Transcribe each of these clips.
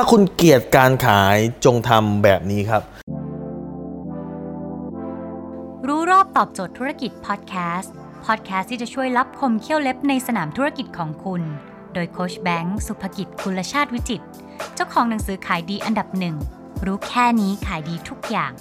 ถ้าคุณเกลียดการขายจงทำแบบนี้ครับ รู้รอบตอบโจทย์ธุรกิจพอดแคสต์พอดแคสต์ที่จะช่วยรับคมเขี้ยวเล็บในสนามธุรกิจของคุณ โดยโคชแบงค์สุภกิจคุณชาติวิจิต เจ้าของหนังสือขายดีอันดับหนึ่งรู้แค่นี้ขายดีทุกอย่าง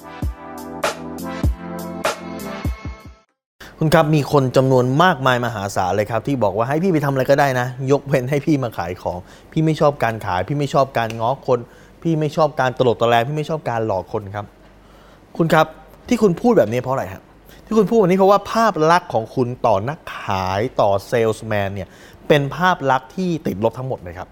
คุณครับมีคนจำนวนมากมายมหาศาลเลยครับ ที่บอกว่าให้พี่ไปทำอะไรก็ได้นะ ยกเว้นให้พี่มาขายของ พี่ไม่ชอบการขาย พี่ไม่ชอบการง้อคน พี่ไม่ชอบการตลกตะแลพี่ไม่ชอบการหลอกคนครับ คุณครับที่คุณพูดแบบนี้เพราะอะไรครับที่คุณพูดแบบนี้เพราะว่าภาพลักษณ์ของคุณต่อนักขายต่อเซลส์แมนเนี่ยเป็นภาพลักษณ์ที่ติดลบทั้งหมดเลยครับ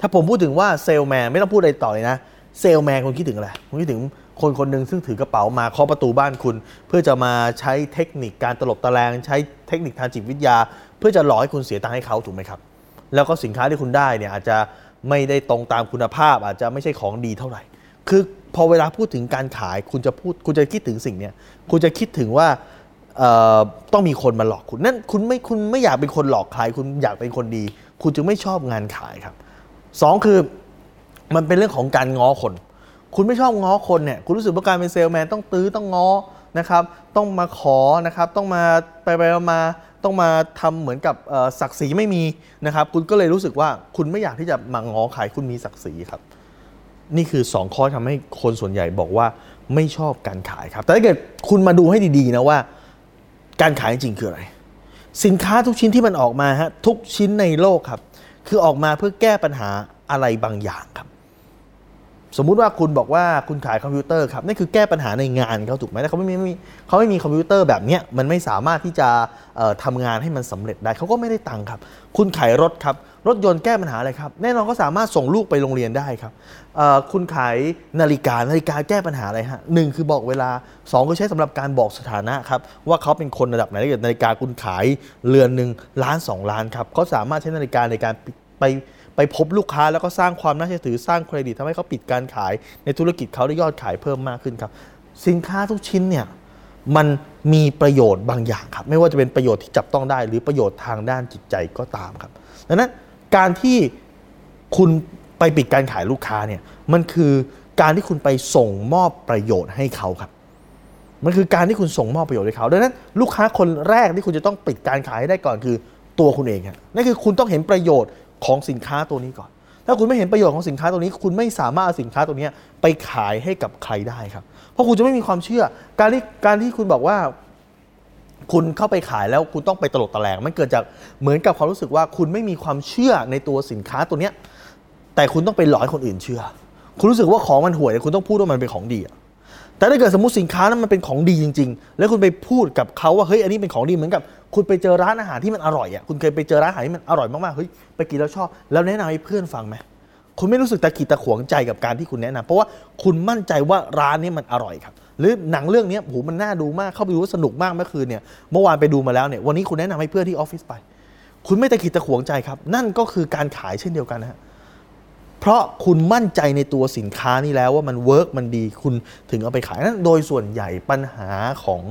ถ้าผมพูดถึงว่าเซลแมนไม่ต้องพูดอะไรต่อเลยนะเซลแมนคุณคิดถึงอะไรคุณคิดถึง คนคนหนึ่งซึ่งถือกระเป๋ามาเคาะประตูบ้านคุณ เพื่อจะมาใช้เทคนิคการตลบตะแลงใช้เทคนิคทางจิตวิทยา เพื่อจะหลอกให้คุณเสียตังค์ให้เขาถูกไหมครับ แล้วก็สินค้าที่คุณได้เนี่ยอาจจะไม่ได้ตรงตามคุณภาพ อาจจะไม่ใช่ของดีเท่าไหร่ คือพอเวลาพูดถึงการขายคุณจะพูดคุณจะคิดถึงสิ่งเนี้ยคุณจะคิดถึงว่าต้องมีคนมาหลอกคุณนั่นคุณไม่คุณไม่อยากเป็นคนหลอกใครคุณอยากเป็นคนดี คุณจึงไม่ชอบงานขายครับสองคือมันเป็นเรื่องของการง้อคน คุณไม่ชอบง้อคนเนี่ยคุณรู้สึกว่าการเป็นเซลแมนต้องตื้อต้องง้อนะครับต้องมาขอนะครับต้องมาไปไปมาต้องมาทำเหมือนกับศักดิ์ศรีไม่มีนะครับคุณก็เลยรู้สึกว่าคุณไม่อยากที่จะมาง้อใครคุณมีศักดิ์ศรีครับ นี่คือ 2 ข้อทำให้คนส่วนใหญ่บอกว่าไม่ชอบการขายครับ แต่ถ้าเกิดคุณมาดูให้ดีๆนะว่า การขายจริงคืออะไร สินค้าทุกชิ้นที่มันออกมาฮะทุกชิ้นในโลกครับ คือออกมาเพื่อแก้ปัญหาอะไรบางอย่างครับ สมมุติว่าคุณบอกว่าคุณขายคอมพิวเตอร์ครับนั่นคือแก้ปัญหาในงานเขาถูกไหมแต่เขาไม่มีไมมีเขาไม่มีคอมพิวเตอร์แบบนี้มันไม่สามารถที่จะเอ่อทำงานให้มันสำเร็จได้เขาก็ไม่ได้ตังค์ครับ คุณขายรถครับ รถยนต์แก้ปัญหาอะไรครับ แน่นอนก็สามารถส่งลูกไปโรงเรียนได้ครับคุณขายนาฬิกานาฬิกาแก้ปัญหาอะไรฮะหนึ่งคือบอกเวลาสองคือใช้สำหรับการบอกสถานะครับว่าเขาเป็นคนระดับไหนถ้าเกิดนาฬิกาคุณขายเรือนหนึ่งล้านสองล้านครับก็สามารถใช้นาฬิกาในการไป ไปพบลูกค้าแล้วก็สร้างความน่าเชื่อถือสร้างเครดิตทำให้เขาปิดการขาย ในธุรกิจเขาได้ยอดขายเพิ่มมากขึ้นครับ สินค้าทุกชิ้นเนี่ยมันมีประโยชน์บางอย่างครับ ไม่ว่าจะเป็นประโยชน์ที่จับต้องได้ หรือประโยชน์ทางด้านจิตใจก็ตามครับดังนั้นการที่คุณไปปิดการขายลูกค้าเนี่ยมันคือการที่คุณไปส่งมอบประโยชน์ให้เขาครับ มันคือการที่คุณส่งมอบประโยชน์ให้เขาดังนั้น ลูกค้าคนแรกที่คุณจะต้องปิดการขายให้ได้ก่อนคือตัวคุณเองครับนั่นคือคุณต้องเห็นประโยชน์ ของสินค้าตัวนี้ก่อน ถ้าคุณไม่เห็นประโยชน์ของสินค้าตัวนี้ คุณไม่สามารถเอาสินค้าตัวนี้ไปขายให้กับใครได้ครับ เพราะคุณจะไม่มีความเชื่อ การที่การที่คุณบอกว่า คุณเข้าไปขายแล้วคุณต้องไปตลกตะแลงมันเกิดจากเหมือนกับความรู้สึกว่า คุณไม่มีความเชื่อในตัวสินค้าตัวเนี้ยแต่คุณต้องไปหลอกให้คนอื่นเชื่อ คุณรู้สึกว่าของมันห่วยแต่คุณต้องพูดว่ามันเป็นของดีอะ แต่ถ้าเกิดสมมติสินค้านั้นมันเป็นของดีจริง ๆ แล้วคุณไปพูดกับเขาว่าเฮ้ยอันนี้เป็นของดีเหมือนกับ คุณไปเจอร้านอาหารที่มันอร่อยอะคุณเคยไปเจอร้านอาหารที่มันอร่อยมากๆเฮ้ยไปกินแล้วชอบ แล้วแนะนำให้เพื่อนฟังไหมคุณไม่รู้สึกตะขิดตะขวงใจกับการที่คุณแนะนำเพราะว่าคุณมั่นใจว่าร้านนี้มันอร่อยครับ หรือหนังเรื่องนี้โหมันน่าดูมากเข้าไปดูว่าสนุกมากเมื่อคืนเนี่ยเมื่อวานไปดูมาแล้วเนี่ยวันนี้คุณแนะนำให้เพื่อนที่ออฟฟิศไป คุณไม่ตะขิดตะขวงใจครับ นั่นก็คือการขายเช่นเดียวกันนะฮะ เพราะคุณมั่นใจในตัวสินค้านี้แล้วว่ามัน work มันดีคุณถึงเอาไปขายนั้นโดยส่วนใหญ่ปัญหาของ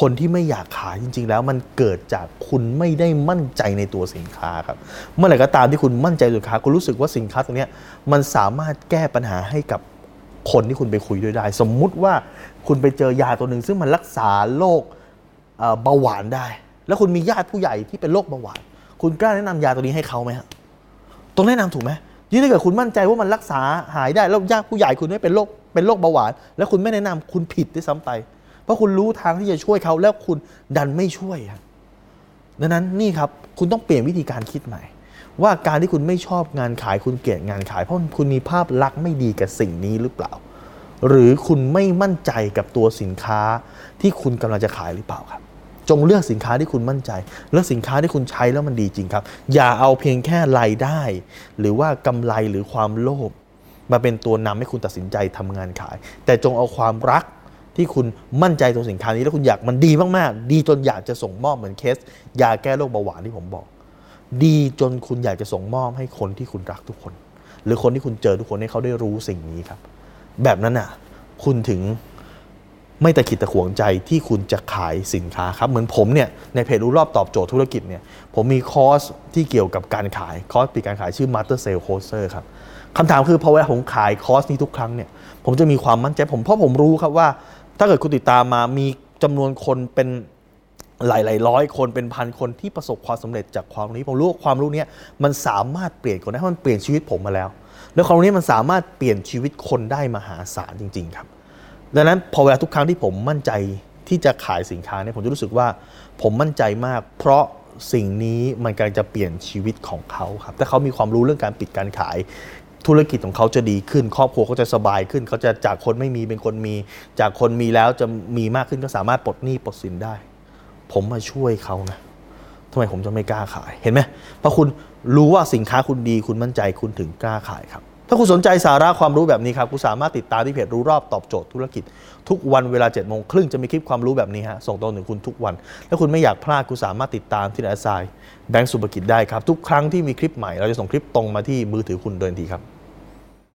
คนที่ไม่อยากขายจริง ๆ แล้วมันเกิดจากคุณไม่ได้มั่นใจในตัวสินค้าครับ เมื่อไหร่ก็ตามที่คุณมั่นใจสินค้าคุณรู้สึกว่าสินค้าตัวนี้มันสามารถแก้ปัญหาให้กับคนที่คุณไปคุยด้วยได้ สมมุติว่าคุณไปเจอยาตัวหนึ่งซึ่งมันรักษาโรคเบาหวานได้ แล้วคุณมีญาติผู้ใหญ่ที่เป็นโรคเบาหวาน คุณกล้าแนะนำยาตัวนี้ให้เขาไหมฮะต้องแนะนำถูกไหม ยิ่งถ้าเกิดคุณมั่นใจว่ามันรักษาหายได้แล้วญาติผู้ใหญ่คุณไม่เป็นโรคเป็นโรคเบาหวาน แล้วคุณไม่แนะนำคุณผิดด้วยซ้ำไป เพราะคุณรู้ทางที่จะช่วยเขาแล้วคุณดันไม่ช่วยดังนั้นนี่ครับคุณต้องเปลี่ยนวิธีการคิดใหม่ ว่าการที่คุณไม่ชอบงานขายคุณเกลียดงานขาย เพราะคุณมีภาพลักษณ์ไม่ดีกับสิ่งนี้หรือเปล่า หรือคุณไม่มั่นใจกับตัวสินค้าที่คุณกำลังจะขายหรือเปล่าครับ จงเลือกสินค้าที่คุณมั่นใจ เลือกสินค้าที่คุณใช้แล้วมันดีจริงครับ อย่าเอาเพียงแค่รายได้ หรือว่ากำไรหรือความโลภมาเป็นตัวนำให้คุณตัดสินใจทำงานขาย แต่จงเอาความรักที่คุณมั่นใจตัวสินค้านี้แล้วคุณอยากมันดีมากๆ ดีจนอยากจะส่งมอบเหมือนเคสยาแก้โรคเบาหวานที่ผมบอก ดีจนคุณอยากจะส่งมอบให้คนที่คุณรักทุกคน หรือคนที่คุณเจอทุกคนให้เขาได้รู้สิ่งนี้ครับ แบบนั้นอะ คุณถึง ไม่ตะขิดตะขวงใจที่คุณจะขายสินค้าครับ เหมือนผมเนี่ยในเพจรู้รอบตอบโจทย์ธุรกิจเนี่ยผมมีคอร์สที่เกี่ยวกับการขายคอร์สปิดการขายชื่อ Master Sale Closer ครับคำถามคือพอเวลาผมขายคอร์สนี้ทุกครั้งเนี่ยผมจะมีความมั่นใจผมเพราะผมรู้ครับว่า ถ้าเกิดคุณติดตามมามีจำนวนคนเป็นหลายๆร้อยคนเป็นพันคนที่ประสบความสำเร็จจากความรู้นี้ผมรู้ว่าความรู้เนี้ยมันสามารถเปลี่ยนคนได้เพราะมันเปลี่ยนชีวิตผมมาแล้ว แล้วความรู้นี้มันสามารถเปลี่ยนชีวิตคนได้มหาศาลจริง ๆ ครับ ดังนั้นพอเวลาทุกครั้งที่ผมมั่นใจที่จะขายสินค้าเนี่ยผมจะรู้สึกว่าผมมั่นใจมาก เพราะสิ่งนี้มันกำลังจะเปลี่ยนชีวิตของเขาครับถ้าเขามีความรู้เรื่องการปิดการขาย ธุรกิจของเขาจะดีขึ้น ครอบครัวเขาจะสบายขึ้น เขาจะจากคนไม่มีเป็นคนมี จากคนมีแล้วจะมีมากขึ้นก็สามารถปลดหนี้ปลดสินได้ ผมมาช่วยเขานะทำไมผมจะไม่กล้าขายเห็นไหมเพราะคุณรู้ว่าสินค้าคุณดีคุณมั่นใจคุณถึงกล้าขายครับ ถ้าคุณสนใจสาระความรู้แบบนี้ครับคุณสามารถติดตามที่เพจรู้รอบตอบโจทย์ธุรกิจ ทุกวันเวลา7จ็ดโมงครึ่งจะมีคลิปความรู้แบบนี้ฮะส่งตรงถึงคุณทุกวัน ถ้าคุณไม่อยากพลาดคุณสามารถติดตามที่แอสไซแบงก์สุภกิจได้ครับทุกครั้งที่มีคลิปใหม่เราจะส่งคลิปตรงมาที่มือถือคุณโดยทันทีครับ